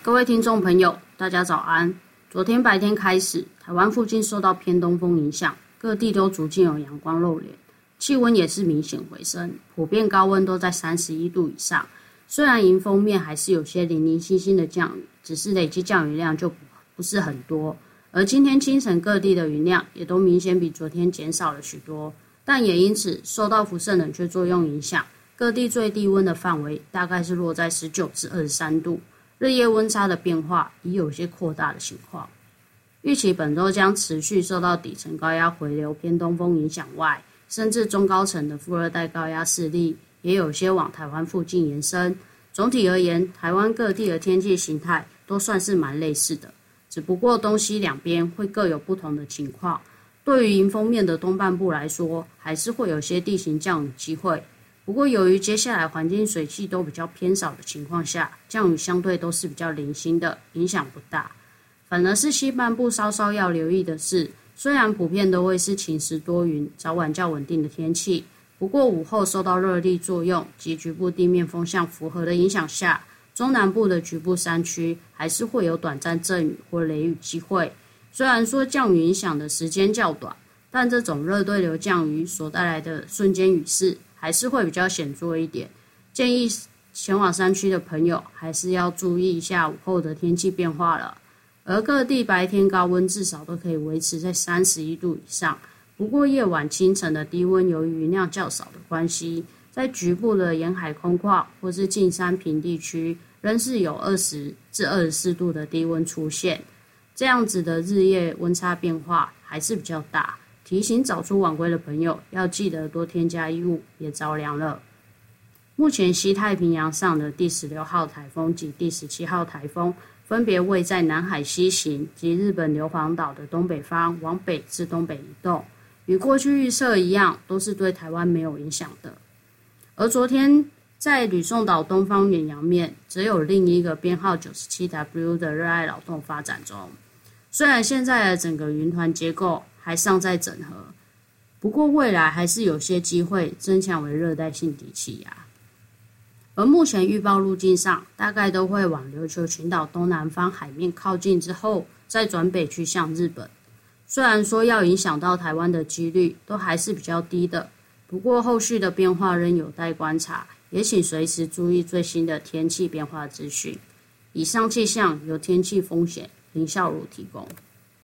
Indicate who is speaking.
Speaker 1: 各位听众朋友，大家早安。昨天白天开始，台湾附近受到偏东风影响，各地都逐渐有阳光露脸，气温也是明显回升，普遍高温都在三十一度以上。虽然迎风面还是有些零零星星的降雨，只是累积降雨量就不是很多。而今天清晨各地的云量也都明显比昨天减少了许多，但也因此受到辐射冷却作用影响，各地最低温的范围大概是落在十九至二十三度。日夜温差的变化已有些扩大的情况，预期本周将持续受到底层高压回流、偏东风影响外，甚至中高层的副热带高压势力也有些往台湾附近延伸。总体而言，台湾各地的天气形态都算是蛮类似的，只不过东西两边会各有不同的情况。对于迎风面的东半部来说，还是会有些地形降雨机会。不过，由于接下来环境水汽都比较偏少的情况下，降雨相对都是比较零星的，影响不大。反而是西半部稍稍要留意的是，虽然普遍都会是晴时多云、早晚较稳定的天气，不过午后受到热力作用及局部地面风向符合的影响下，中南部的局部山区还是会有短暂阵雨或雷雨机会。虽然说降雨影响的时间较短，但这种热对流降雨所带来的瞬间雨势。还是会比较显著一点，建议前往山区的朋友还是要注意一下午后的天气变化了。而各地白天高温至少都可以维持在三十一度以上，不过夜晚清晨的低温由于云量较少的关系，在局部的沿海空旷或是近山平地区，仍是有二十至二十四度的低温出现。这样子的日夜温差变化还是比较大。提醒早出晚归的朋友要记得多添加衣物，别着凉了。目前西太平洋上的第十六号台风及第十七号台风分别位在南海西行及日本硫磺岛的东北方，往北至东北移动，与过去预测一样，都是对台湾没有影响的。而昨天在吕宋岛东方远洋面，只有另一个编号九十七 W 的热爱扰动发展中。虽然现在的整个云团结构还尚在整合，不过未来还是有些机会增强为热带性低气压。而目前预报路径上，大概都会往琉球群岛东南方海面靠近之后，再转北去向日本。虽然说要影响到台湾的几率都还是比较低的，不过后续的变化仍有待观察，也请随时注意最新的天气变化资讯。以上气象有天气风险林孝如提供。